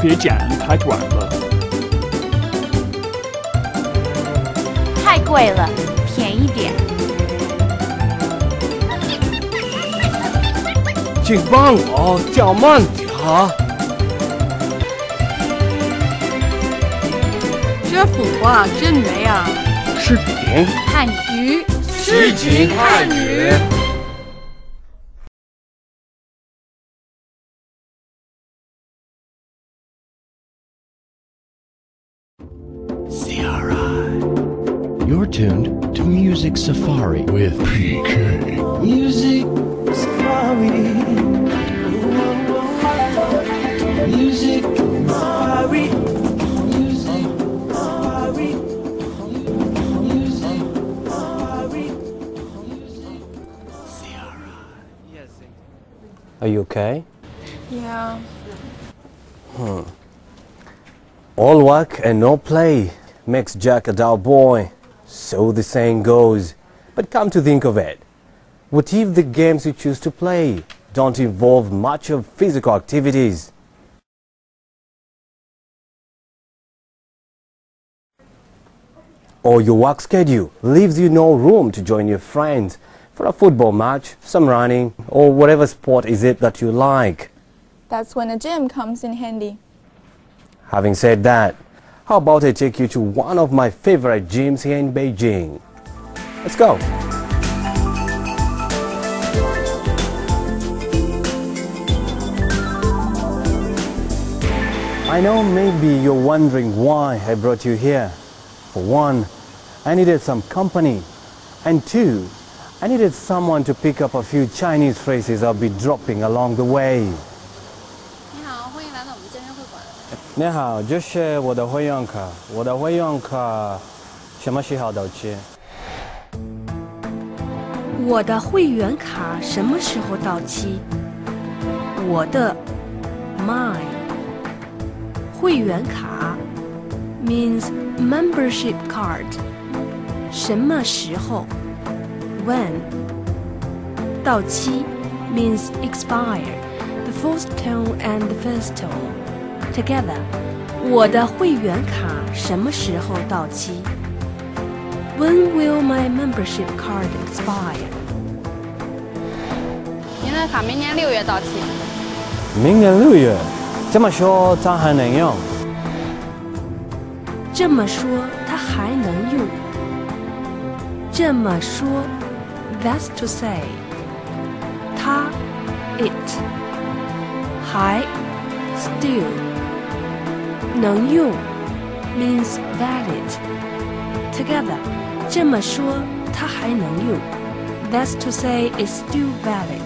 别剪太短了。太贵了，便宜点。请帮我叫慢点啊！这幅画真美啊！视频汉语，诗情汉语。You're tuned to Music Safari with PK. Music Safari. Music Safari. Music Safari. Music Safari. Are you okay? Yeah. Hmm. All work and no play makes Jack a dull boy. So the saying goes. But come to think of it, what if the games you choose to play don't involve much of physical activities? Or your work schedule leaves you no room to join your friends for a football match, some running, or whatever sport is it that you like. That's when a gym comes in handy. Having said that, how about I take you to one of my favorite gyms here in Beijing? Let's go. I know maybe you're wondering why I brought you here. For one, I needed some company. And two, I needed someone to pick up a few Chinese phrases I'll be dropping along the way. 你好，欢迎来到我们健身会馆。你好，这是我的会员卡。我的会员卡什么时候到期？我的会员卡什么时候到期？我的 mine 会员卡 means membership card。什么时候？When 到期 means expire。The fourth tone and the first tone together。我的会员卡什么时候到期？When will my membership card expire？您的卡明年六月到期。明年六月。这么说，它还能用？这么说，它还能用。这么说，That's to say，它，it， 还，still，能用，means valid。Together，这么说，它还能用。That's to say, it's still valid.